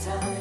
time.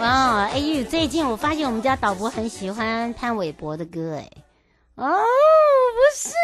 哇，哎呦最近我发现我们家导播很喜欢潘玮柏的歌，哎，哦，不是，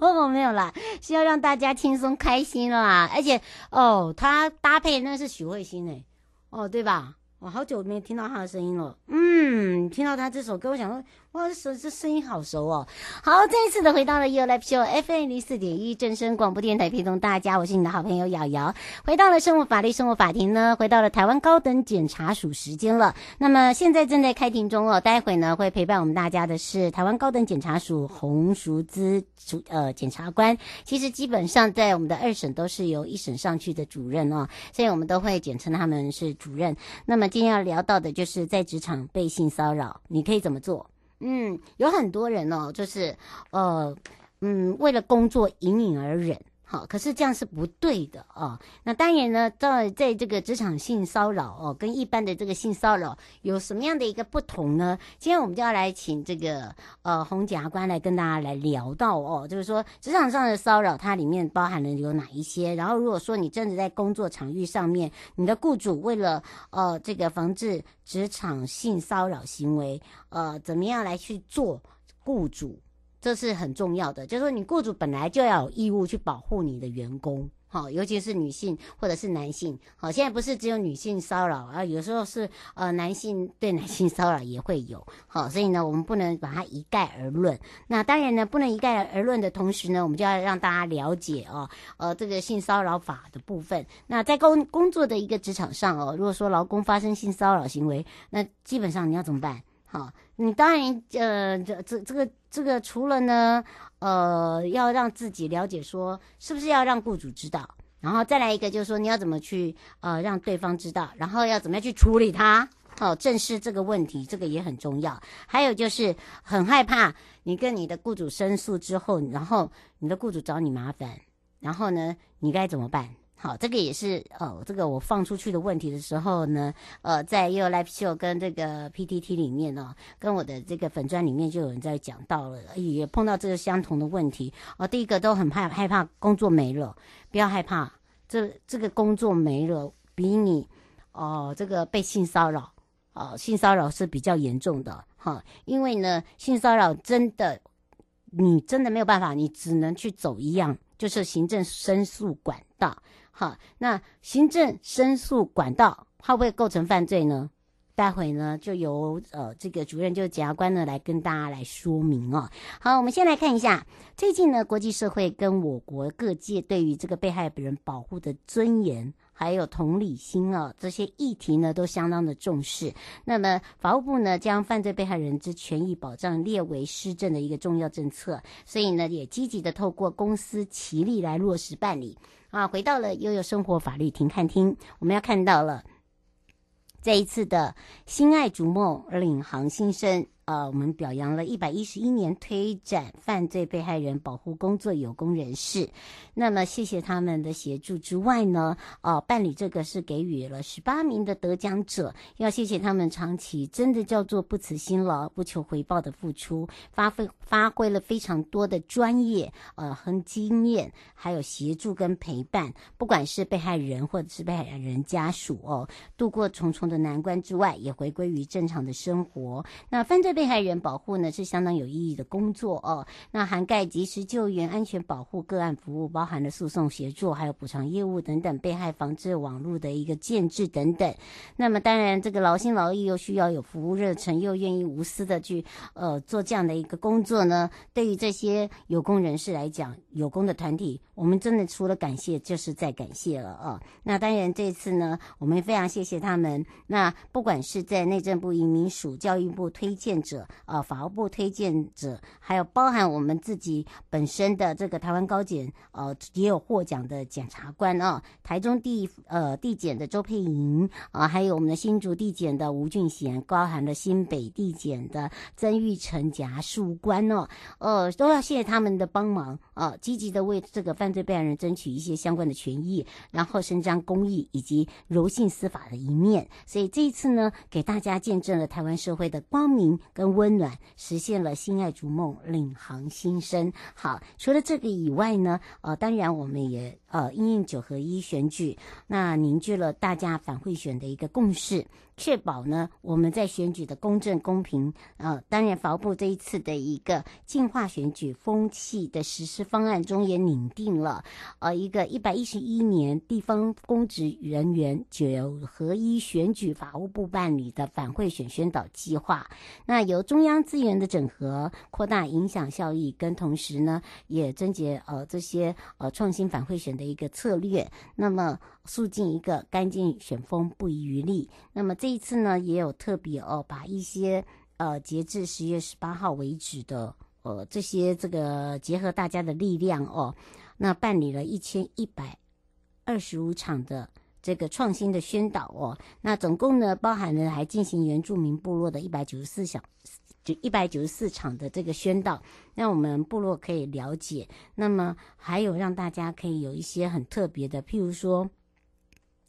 哦 没有啦，是要让大家轻松开心啦，而且哦，他搭配那是许慧欣哎，哦，对吧？我好久没听到他的声音了，嗯，听到他这首歌，我想说，哇，这这声音好熟哦。好，再一次的回到了 You Live Show FM 零四点一正声广播电台，陪同大家，我是你的好朋友瑶瑶。回到了生活法律生活法庭呢，回到了台湾高等检察署时间了。那么现在正在开庭中哦，待会呢会陪伴我们大家的是台湾高等检察署洪淑姿主呃检察官。其实基本上在我们的二审都是由一审上去的主任哦，所以我们都会简称他们是主任。那么今天要聊到的就是在职场被性骚扰，你可以怎么做？嗯，有很多人哦，就是呃，嗯，为了工作隐隐而忍。好，可是这样是不对的哦。那当然呢，在在这个职场性骚扰哦，跟一般的这个性骚扰有什么样的一个不同呢？今天我们就要来请这个呃洪检察官来跟大家来聊到哦，就是说职场上的骚扰它里面包含了有哪一些？然后如果说你真的在工作场域上面，你的雇主为了呃这个防治职场性骚扰行为，呃，怎么样来去做雇主？这是很重要的，就是说你雇主本来就要有义务去保护你的员工，好，尤其是女性或者是男性，好，现在不是只有女性骚扰啊，有时候是呃男性对男性骚扰也会有，好，所以呢，我们不能把它一概而论。那当然呢，不能一概而论的同时呢，我们就要让大家了解哦，呃，这个性骚扰法的部分。那在工工作的一个职场上哦，如果说劳工发生性骚扰行为，那基本上你要怎么办？好。你当然，呃，这这这个这个除了呢，呃，要让自己了解说，是不是要让雇主知道，然后再来一个就是说，你要怎么去呃让对方知道，然后要怎么样去处理它，哦，正视这个问题，这个也很重要。还有就是很害怕你跟你的雇主申诉之后，然后你的雇主找你麻烦，然后呢，你该怎么办？好，这个也是哦，这个我放出去的问题的时候呢，呃，在 You Live Show 跟这个 PTT 里面、哦，跟我的这个粉专里面就有人在讲到了，也碰到这个相同的问题哦。第一个都很怕害怕工作没了，不要害怕，这这个工作没了比你哦这个被性骚扰哦，性骚扰是比较严重的哈、因为呢，性骚扰真的你真的没有办法，你只能去走一样，就是行政申诉管道。好，那行政申诉管道会不会构成犯罪呢？待会呢，就由呃这个主任，就是检察官呢来跟大家来说明哦。好，我们先来看一下最近呢，国际社会跟我国各界对于这个被害人保护的尊严，还有同理心啊，这些议题呢都相当的重视。那么法务部呢将犯罪被害人之权益保障列为施政的一个重要政策，所以呢也积极的透过公私齐力来落实办理。啊，回到了悠悠生活法律庭看听，我们要看到了这一次的心爱逐梦领航新生。呃，我们表扬了一百一十一年推展犯罪被害人保护工作有功人士，那么谢谢他们的协助之外呢，呃，办理这个是给予了十八名的得奖者，要谢谢他们长期真的叫做不辞辛劳、不求回报的付出，发挥发挥了非常多的专业呃和经验，还有协助跟陪伴，不管是被害人或者是被害人家属哦，度过重重的难关之外，也回归于正常的生活。那犯罪被被害人保护呢是相当有意义的工作哦，那涵盖及时救援、安全保护、个案服务，包含了诉讼协助、还有补偿业务等等，被害防治网络的一个建制等等。那么当然，这个劳心劳力又需要有服务热忱，又愿意无私的去呃做这样的一个工作呢。对于这些有功人士来讲，有功的团体，我们真的除了感谢就是在感谢了哦。那当然这次呢，我们非常谢谢他们。那不管是在内政部移民署、教育部推荐。者呃，法务部推荐者，还有包含我们自己本身的这个台湾高检呃，也有获奖的检察官、哦，台中地呃地检的周佩莹啊，还有我们的新竹地检的吴俊贤，包含了新北地检的曾玉成检察官哦，呃，都要谢谢他们的帮忙啊，积极的为这个犯罪被害人争取一些相关的权益，然后伸张公义以及柔性司法的一面，所以这一次呢，给大家见证了台湾社会的光明。跟温暖，实现了心爱逐梦，领航新生。好，除了这个以外呢，呃，当然我们也呃，因应九合一选举，那凝聚了大家反贿选的一个共识。确保呢，我们在选举的公正公平。呃，当然，法务部这一次的一个净化选举风气的实施方案中也拟定了，呃，一个一百一十一年地方公职人员九合一选举法务部办理的反贿选宣导计划。那由中央资源的整合，扩大影响效益，跟同时呢，也增结呃这些呃创新反贿选的一个策略。那么。肃进一个干净选风，不遗余力。那么这一次呢，也有特别哦，把一些呃，截至十月十八号为止的呃这些这个结合大家的力量哦，那办理了一千一百二十五场的这个创新的宣导哦。那总共呢，包含了还进行原住民部落的一百九十四场，一百九十四场的这个宣导，那我们部落可以了解。那么还有让大家可以有一些很特别的，譬如说。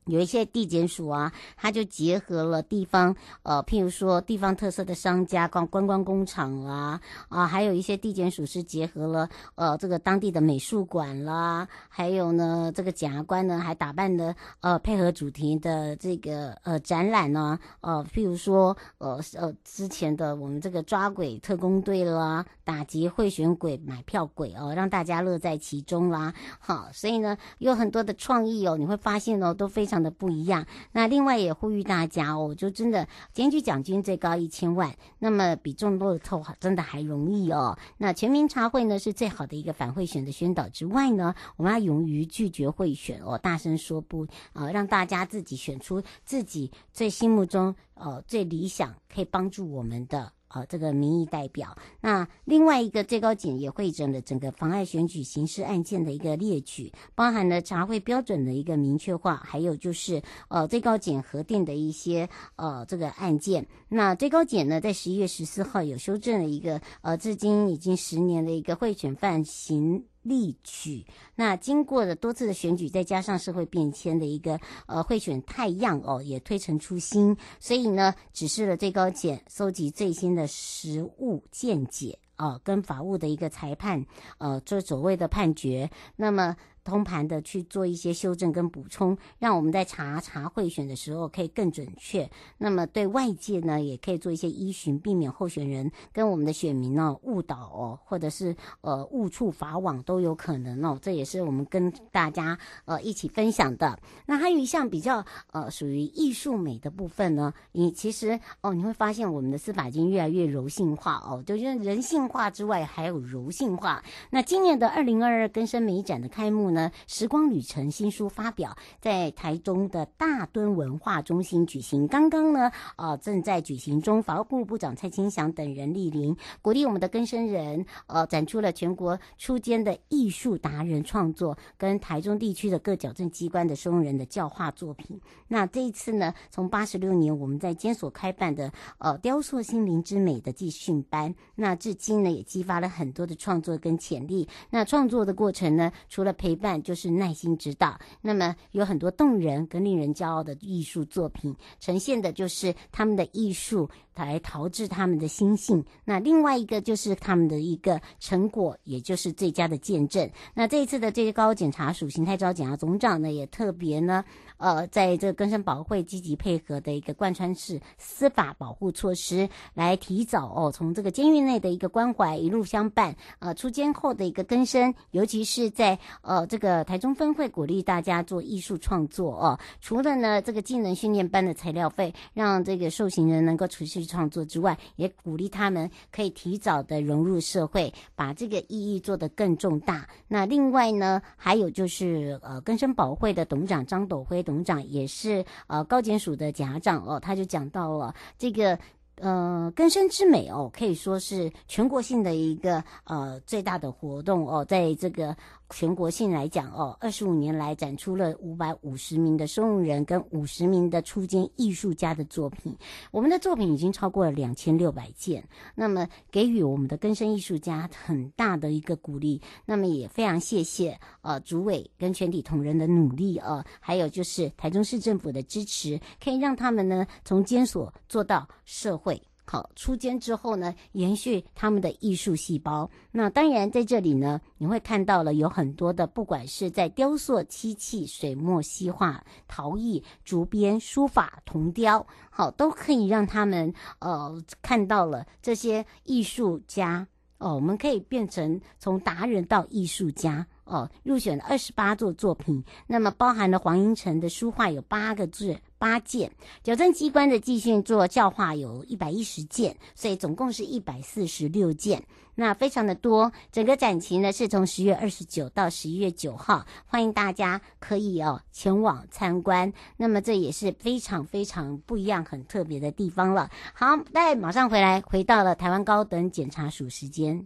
有一些地检署啊，它就结合了地方，呃，譬如说地方特色的商家、观观光工厂啦，啊，还有一些地检署是结合了，呃，这个当地的美术馆啦，还有呢，这个检察官呢还打扮的，呃，配合主题的这个呃展览呢，呃，譬如说，呃呃，之前的我们这个抓鬼特工队啦，打击贿选鬼、买票鬼哦，让大家乐在其中啦，好，所以呢，有很多的创意哦，你会发现哦，都非常。非常的不一样。那另外也呼吁大家哦，就真的检举奖金最高一千万，那么比中乐透真的还容易哦。那全民茶会呢是最好的一个反贿选的宣导之外呢，我们要勇于拒绝贿选哦，大声说不啊、让大家自己选出自己最心目中呃最理想可以帮助我们的。呃，这个民意代表，那另外一个最高检也会整了整个妨碍选举刑事案件的一个列举，包含了查会标准的一个明确化，还有就是呃最高检核定的一些呃这个案件。那最高检呢，在十一月十四号有修正了一个呃至今已经十年的一个贿选犯刑例举。那经过了多次的选举，再加上社会变迁的一个呃贿选太样哦，也推陈出新，所以呢，指示了最高检搜集最新的实物见解啊、跟法务的一个裁判，呃，这所谓的判决，那么。通盘的去做一些修正跟补充，让我们在查查贿选的时候可以更准确。那么对外界呢，也可以做一些依循，避免候选人跟我们的选民呢误导哦，或者是呃误触法网都有可能哦。这也是我们跟大家呃一起分享的。那还有一项比较呃属于艺术美的部分呢，你其实哦你会发现我们的司法已经越来越柔性化哦，就是人性化之外还有柔性化。那今年的二零二二更生美展的开幕呢，时光旅程新书发表在台中的大墩文化中心举行，刚刚呢，呃，正在举行中。法务部部长蔡清祥等人莅临，鼓励我们的更生人，呃，展出了全国初阶的艺术达人创作，跟台中地区的各矫正机关的收容人的教化作品。那这一次呢，从八十六年我们在监所开办的呃雕塑心灵之美的继训班，那至今呢也激发了很多的创作跟潜力。那创作的过程呢，除了陪伴，就是耐心指导。那么有很多动人跟令人骄傲的艺术作品，呈现的就是他们的艺术来陶冶他们的心性。那另外一个就是他们的一个成果，也就是最佳的见证。那这一次的最高检察署邢太昭检察总长呢，也特别呢，呃，在这个根生保会积极配合的一个贯穿式司法保护措施，来提早哦，从这个监狱内的一个关怀一路相伴，呃，出监后的一个更生，尤其是在呃这个台中分会鼓励大家做艺术创作哦，除了呢这个技能训练班的材料费，让这个受刑人能够持续创作之外，也鼓励他们可以提早的融入社会，把这个意义做得更重大。那另外呢，还有就是呃根生保会的董事长张斗辉。总长也是呃高检署的检察长哦，他就讲到了这个呃根深之美哦，可以说是全国性的一个呃最大的活动哦，在这个。全国性来讲哦，二十五年来展出了五百五十名的收容人跟五十名的初间艺术家的作品，我们的作品已经超过了两千六百件，那么给予我们的更生艺术家很大的一个鼓励，那么也非常谢谢呃主委跟全体同仁的努力啊、呃，还有就是台中市政府的支持，可以让他们呢从监所做到社会。好，出监之后呢，延续他们的艺术细胞。那当然在这里呢，你会看到了有很多的，不管是在雕塑、漆器、水墨、西画、陶艺、竹编、书法、铜雕，好，都可以让他们呃看到了这些艺术家哦，我们可以变成从达人到艺术家。哦，入选了二十八座作品，那么包含了黄英成的书画有八个字八件，矫正机关的继训作教化有一百一十件，所以总共是一百四十六件，那非常的多。整个展期呢是从十月二十九到十一月九号，欢迎大家可以哦前往参观。那么这也是非常非常不一样、很特别的地方了。好，再马上回来，回到了台湾高等检察署时间。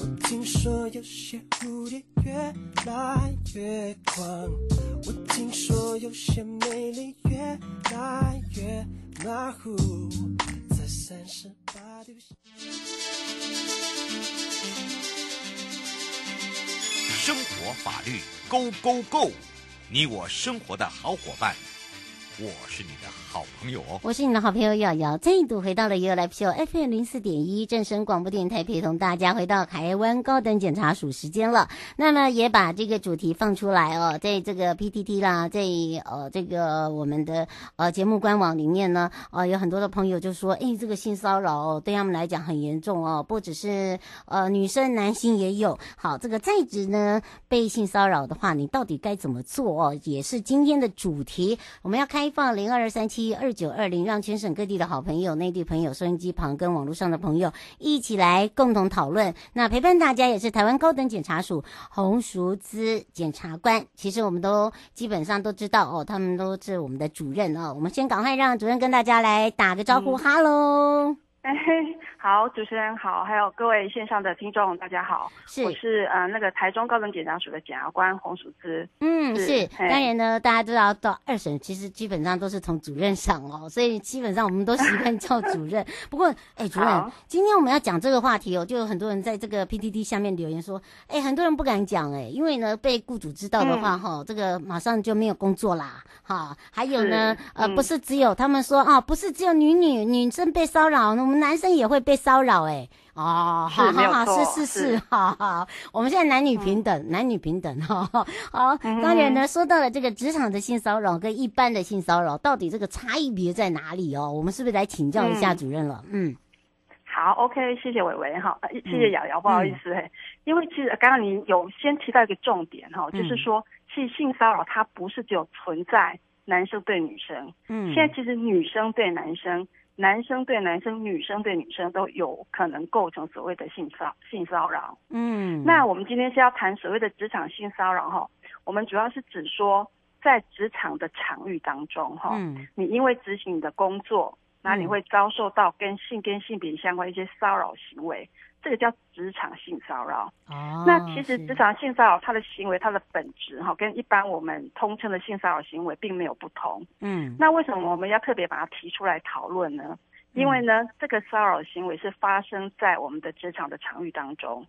我听说有些蝴蝶越来越狂，我听说有些美丽越来越马虎，在三十八度。生活法律 Go Go Go，你我生活的好伙伴。我是你的好朋友哦，我是你的好朋友瑶瑶，再度回到了 You Live Show FM 零四点一正声广播电台，陪同大家回到台湾高等检察署时间了。那么也把这个主题放出来哦，在这个 PTT 啦，在呃这个我们的呃节目官网里面呢，呃有很多的朋友就说，哎，这个性骚扰哦，对他们来讲很严重哦，不只是呃女生，男性也有。好，这个在职呢被性骚扰的话，你到底该怎么做哦？也是今天的主题，我们要开。开放零二二三七二九二零，让全省各地的好朋友、内地朋友、收音机旁跟网络上的朋友一起来共同讨论。那陪伴大家也是台湾高等检察署洪淑姿检察官。其实我们都基本上都知道哦，他们都是我们的主任哦。我们先赶快让主任跟大家来打个招呼，哈喽、嗯。哎，好，主持人好，还有各位线上的听众，大家好，是，我是呃那个台中高等检察署的检察官洪淑芝，嗯，是，是当然呢，大家都要到二审，其实基本上都是从主任上哦，所以基本上我们都习惯叫主任。不过，哎，主任，今天我们要讲这个话题哦，就有很多人在这个 PTT 下面留言说，哎，很多人不敢讲，哎，因为呢被雇主知道的话，哈、嗯，这个马上就没有工作啦，哈，还有呢，呃，嗯、不是只有他们说啊，不是只有女女女生被骚扰，我们男生也会被骚扰，哎，哦，好好好，是是是，好好，我们现在男女平等，嗯、男女平等，哈，好，当然呢，说到了这个职场的性骚扰跟一般的性骚扰，到底这个差异别在哪里哦？我们是不是来请教一下主任了？嗯，好，OK，谢谢伟伟哈，谢谢瑶瑶，不好意思嘿，因为其实刚刚你有先提到一个重点哈，就是说，其实性骚扰它不是只有存在男生对女生，嗯，现在其实女生对男生。男生对男生、女生对女生都有可能构成所谓的性骚性骚扰。嗯，那我们今天是要谈所谓的职场性骚扰哈，我们主要是指说在职场的场域当中哈，嗯，你因为执行你的工作，那你会遭受到跟性跟性别相关一些骚扰行为。这个叫职场性骚扰。哦，那其实职场性骚扰它的行为，它的本质哈，跟一般我们通称的性骚扰行为并没有不同。嗯，那为什么我们要特别把它提出来讨论呢？因为呢，这个骚扰行为是发生在我们的职场的场域当中。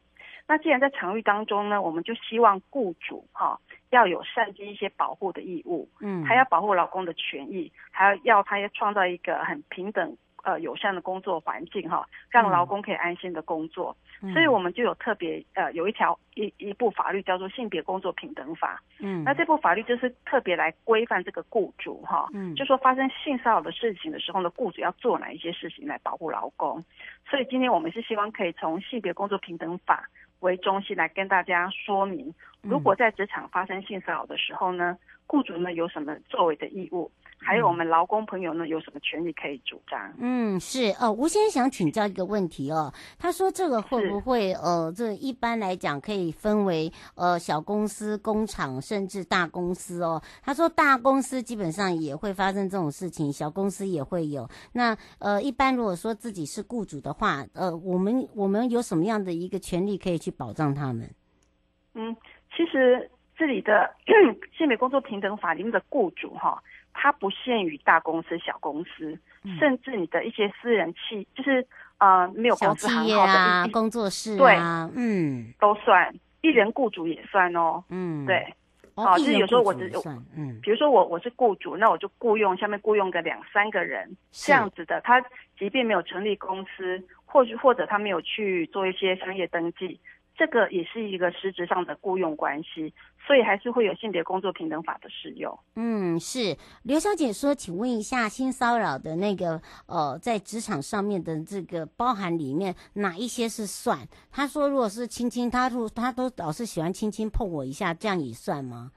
那既然在场域当中呢，我们就希望雇主哈要有善尽一些保护的义务。嗯，还要保护劳工的权益，还要要他要创造一个很平等。呃，友善的工作环境哈，让劳工可以安心的工作，嗯、所以我们就有特别呃有一条一一部法律叫做性别工作平等法，嗯，那这部法律就是特别来规范这个雇主哈，嗯，就说发生性骚扰的事情的时候呢，雇主要做哪一些事情来保护劳工，所以今天我们是希望可以从性别工作平等法为中心来跟大家说明，如果在职场发生性骚扰的时候呢，雇主呢有什么作为的义务？还有我们劳工朋友呢，有什么权利可以主张？嗯，是哦，吴先生想请教一个问题哦。他说这个会不会呃，这一般来讲可以分为呃小公司、工厂，甚至大公司哦。他说大公司基本上也会发生这种事情，小公司也会有。那呃，一般如果说自己是雇主的话，呃，我们我们有什么样的一个权利可以去保障他们？嗯，其实这里的 性别工作平等法里面的雇主哈。它不限于大公司、小公司，嗯、甚至你的一些私人企，就是呃没有公司行号的啊，工作室啊，对，嗯，都算，一人雇主也算哦，嗯，对，好、哦，就是有时候我只有，嗯，比如说我我是雇主，那我就雇佣下面雇佣个两三个人这样子的，他即便没有成立公司，或许或者他没有去做一些商业登记。这个也是一个实质上的雇佣关系，所以还是会有性别工作平等法的适用。嗯，是刘小姐说，请问一下，性骚扰的那个呃，在职场上面的这个包含里面哪一些是算？她说，如果是亲亲，她说她都老是喜欢轻轻碰我一下，这样也算吗？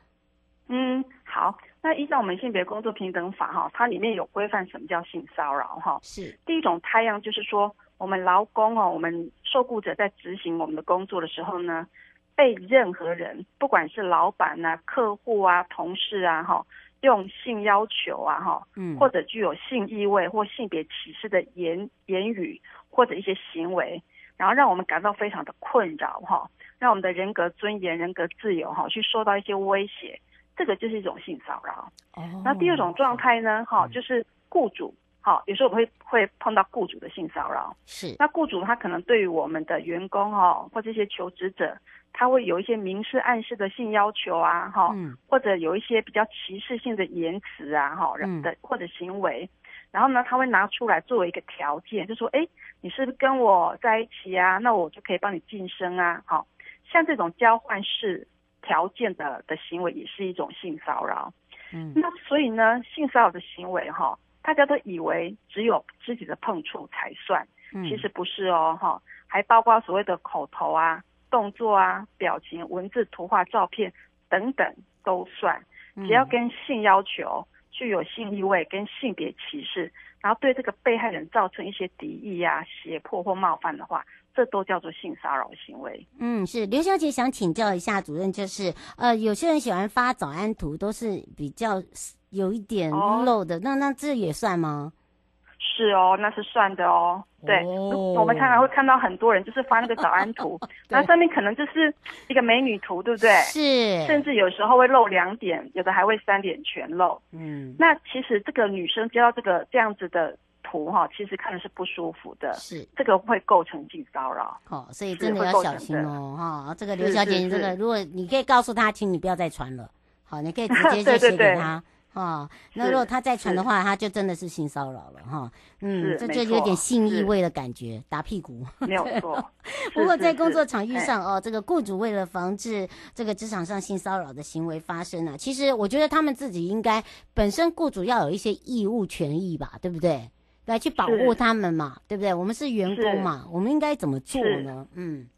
嗯，好，那依照我们性别工作平等法哈，它里面有规范什么叫性骚扰哈？是第一种态样，就是说。我们劳工哦，我们受雇者在执行我们的工作的时候呢，被任何人，不管是老板呐、啊、客户啊、同事啊，哈，用性要求啊，哈，嗯，或者具有性意味或性别歧视的言言语或者一些行为，然后让我们感到非常的困扰，哈，让我们的人格尊严、人格自由，哈，去受到一些威胁，这个就是一种性骚扰。哦，那第二种状态呢，哈，就是雇主。好，有时候我们会会碰到雇主的性骚扰，是。那雇主他可能对于我们的员工哦，或这些求职者，他会有一些明示暗示的性要求啊，哈、嗯，或者有一些比较歧视性的言辞啊，哈，的、嗯、或者行为，然后呢，他会拿出来作为一个条件，就说，哎，你是不是跟我在一起啊？那我就可以帮你晋升啊，好，像这种交换式条件的的行为也是一种性骚扰。嗯，那所以呢，性骚扰的行为哈。大家都以为只有肢体的碰触才算，其实不是哦，哈，还包括所谓的口头啊、动作啊、表情、文字、图画、照片等等都算，只要跟性要求具有性意味跟性别歧视，然后对这个被害人造成一些敌意呀、啊、胁迫或冒犯的话，这都叫做性骚扰行为。嗯，是刘小姐想请教一下主任，就是呃，有些人喜欢发早安图，都是比较有一点露的，哦、那那这也算吗？是哦，那是算的哦。对，哦、我们常常会看到很多人就是发那个早安图，那上面可能就是一个美女图，对不对？是，甚至有时候会露两点，有的还会三点全露。嗯，那其实这个女生接到这个这样子的图哈，其实看的是不舒服的。是，这个会构成性骚扰。哦，所以真的要小心哦，哈。这个刘小姐，你这个如果你可以告诉她，请你不要再传了。好，你可以直接 就写给她。哦，那如果他再传的话，他就真的是性骚扰了哈。嗯，这就有点性意味的感觉，打屁股。没有错。不过在工作场域上哦，这个雇主为了防止这个职场上性骚扰的行为发生啊，其实我觉得他们自己应该本身雇主要有一些义务权益吧，对不对？来去保护他们嘛，对不对？我们是员工嘛，我们应该怎么做呢？嗯，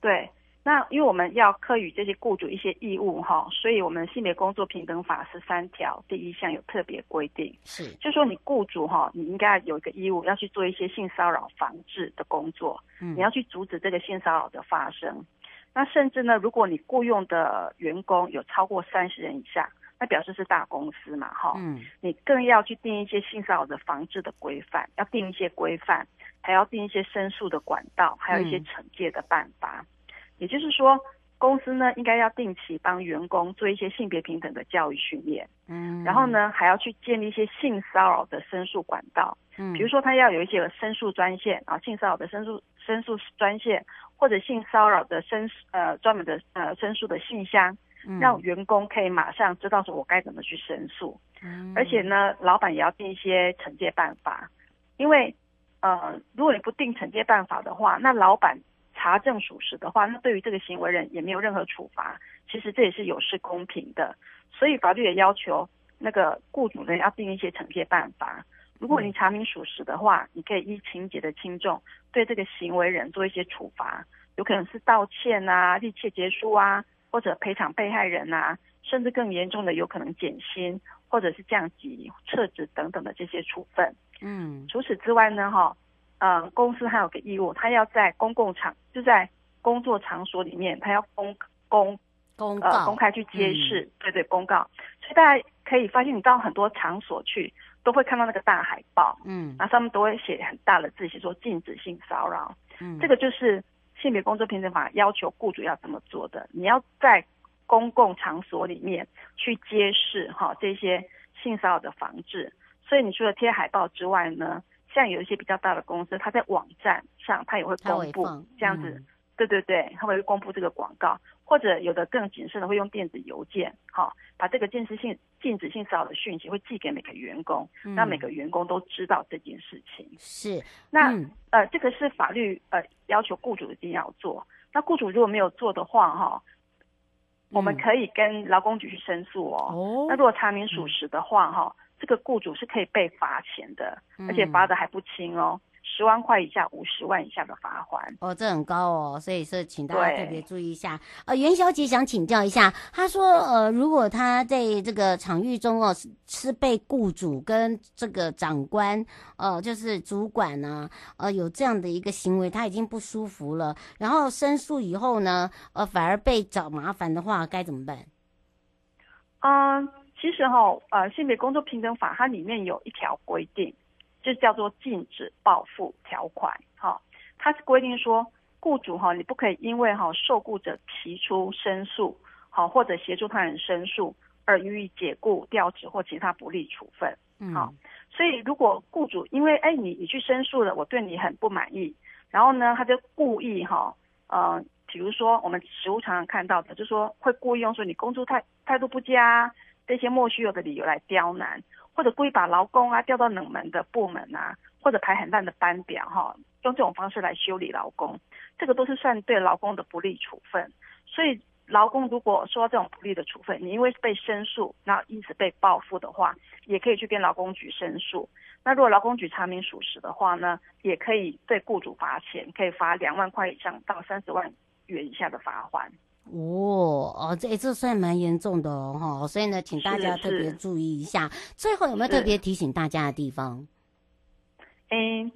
对。那因为我们要课予这些雇主一些义务哈，所以我们性别工作平等法十三条第一项有特别规定，是，就说你雇主哈，你应该有一个义务要去做一些性骚扰防治的工作，嗯，你要去阻止这个性骚扰的发生。那甚至呢，如果你雇佣的员工有超过三十人以上，那表示是大公司嘛，哈，嗯，你更要去定一些性骚扰的防治的规范，要定一些规范，还要定一些申诉的管道，还有一些惩戒的办法。嗯也就是说，公司呢应该要定期帮员工做一些性别平等的教育训练，嗯，然后呢还要去建立一些性骚扰的申诉管道，嗯，比如说他要有一些申诉专线啊，性骚扰的申诉申诉专线，或者性骚扰的申呃专门的呃申诉的信箱，嗯，让员工可以马上知道说我该怎么去申诉，嗯，而且呢，老板也要定一些惩戒办法，因为呃如果你不定惩戒办法的话，那老板。查证属实的话，那对于这个行为人也没有任何处罚，其实这也是有失公平的。所以法律也要求那个雇主呢要定一些惩戒办法。如果你查明属实的话，你可以依情节的轻重对这个行为人做一些处罚，有可能是道歉啊、立切结束啊，或者赔偿被害人啊，甚至更严重的有可能减薪或者是降级、撤职等等的这些处分。嗯，除此之外呢，哈。呃，公司还有个义务，他要在公共场，就在工作场所里面，他要公公公呃公开去揭示，嗯、对对，公告。所以大家可以发现，你到很多场所去，都会看到那个大海报，嗯，那上面都会写很大的字，写说禁止性骚扰。嗯，这个就是性别工作平等法要求雇主要怎么做的。你要在公共场所里面去揭示哈这些性骚扰的防治。所以你除了贴海报之外呢？像有一些比较大的公司，它在网站上，它也会公布这样子，嗯、对对对，它会公布这个广告，或者有的更谨慎的会用电子邮件，哈、哦，把这个禁止性禁止性骚扰的讯息会寄给每个员工，让、嗯、每个员工都知道这件事情。是，那、嗯、呃，这个是法律呃要求雇主一定要做。那雇主如果没有做的话，哈、哦，我们可以跟劳工局去申诉哦。哦，那如果查明属实的话，哈、嗯。这个雇主是可以被罚钱的，而且罚的还不轻哦，十万块以下五十万以下的罚款。哦，这很高哦，所以说请大家特别注意一下。呃，袁小姐想请教一下，她说，呃，如果她在这个场域中哦，是被雇主跟这个长官，呃，就是主管呢，呃，有这样的一个行为，她已经不舒服了，然后申诉以后呢，呃，反而被找麻烦的话，该怎么办？嗯。其实哈、哦，呃，性别工作平等法它里面有一条规定，就叫做禁止报复条款。哈、哦，它是规定说，雇主哈、哦，你不可以因为哈、哦、受雇者提出申诉，好、哦、或者协助他人申诉而予以解雇、调职或其他不利处分。好、所以如果雇主因为哎你你去申诉了，我对你很不满意，然后呢他就故意哈、哦，呃，比如说我们实务常常看到的，就是说会故意用说你工作态态度不佳。这些莫须有的理由来刁难，或者故意把劳工啊调到冷门的部门啊，或者排很烂的班表哈，用这种方式来修理劳工，这个都是算对劳工的不利处分。所以劳工如果说这种不利的处分，你因为被申诉，然后因此被报复的话，也可以去跟劳工局申诉。那如果劳工局查明属实的话呢，也可以对雇主罚钱，可以罚两万块以上到三十万元以下的罚款。哦哦，这这算蛮严重的哦，哈，所以呢，请大家特别注意一下。最后有没有特别提醒大家的地方？嗯，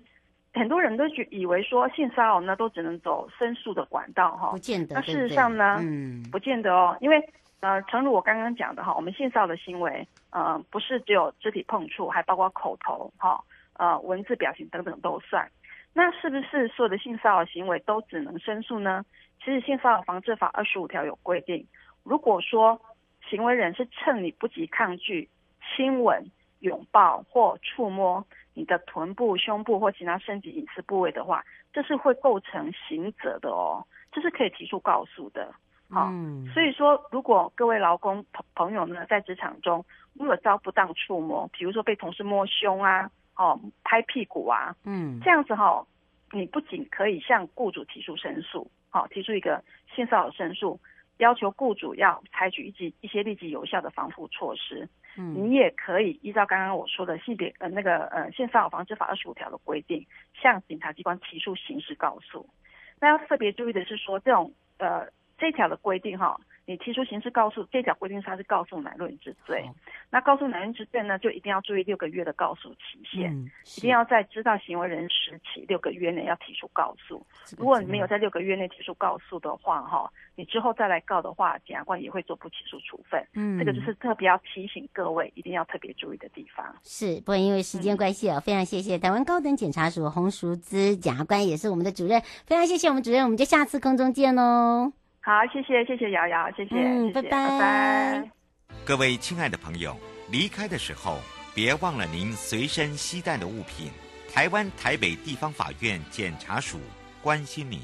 很多人都觉以为说性骚扰呢都只能走申诉的管道哈，不见得。那事实上呢，嗯，不见得哦，因为呃，诚如我刚刚讲的哈，我们性骚扰的行为呃不是只有肢体碰触，还包括口头哈，呃文字表情等等都算。那是不是所有的性骚扰行为都只能申诉呢？其实《性骚扰防治法》二十五条有规定，如果说行为人是趁你不及抗拒，亲吻、拥抱或触摸你的臀部、胸部或其他身体隐私部位的话，这是会构成刑责的哦，这是可以提出告诉的。好、嗯，所以说，如果各位劳工朋朋友呢，在职场中如果遭不当触摸，比如说被同事摸胸啊。哦，拍屁股啊，嗯，这样子哈、哦，你不仅可以向雇主提出申诉，好、哦，提出一个性骚扰申诉，要求雇主要采取一些一些立即有效的防护措施，嗯，你也可以依照刚刚我说的性别呃那个呃性骚扰防治法二十五条的规定，向警察机关提出刑事告诉。那要特别注意的是说，这种呃这条的规定哈。你提出刑事告诉，这条规定它是告诉乃论之罪。那告诉乃论之罪呢，就一定要注意六个月的告诉期限，嗯，一定要在知道行为人时起六个月内要提出告诉。如果你没有在六个月内提出告诉的话，哈，你之后再来告的话，检察官也会做不起诉处分。嗯，这个就是特别要提醒各位，一定要特别注意的地方。是，不过因为时间关系啊，嗯，非常谢谢台湾高等检察署洪淑姿检察官，也是我们的主任，非常谢谢我们主任，我们就下次空中见喽。好，谢谢谢谢瑶瑶，谢谢，嗯，拜拜，拜拜。各位亲爱的朋友，离开的时候别忘了您随身携带的物品。台湾台北地方法院检察署关心您。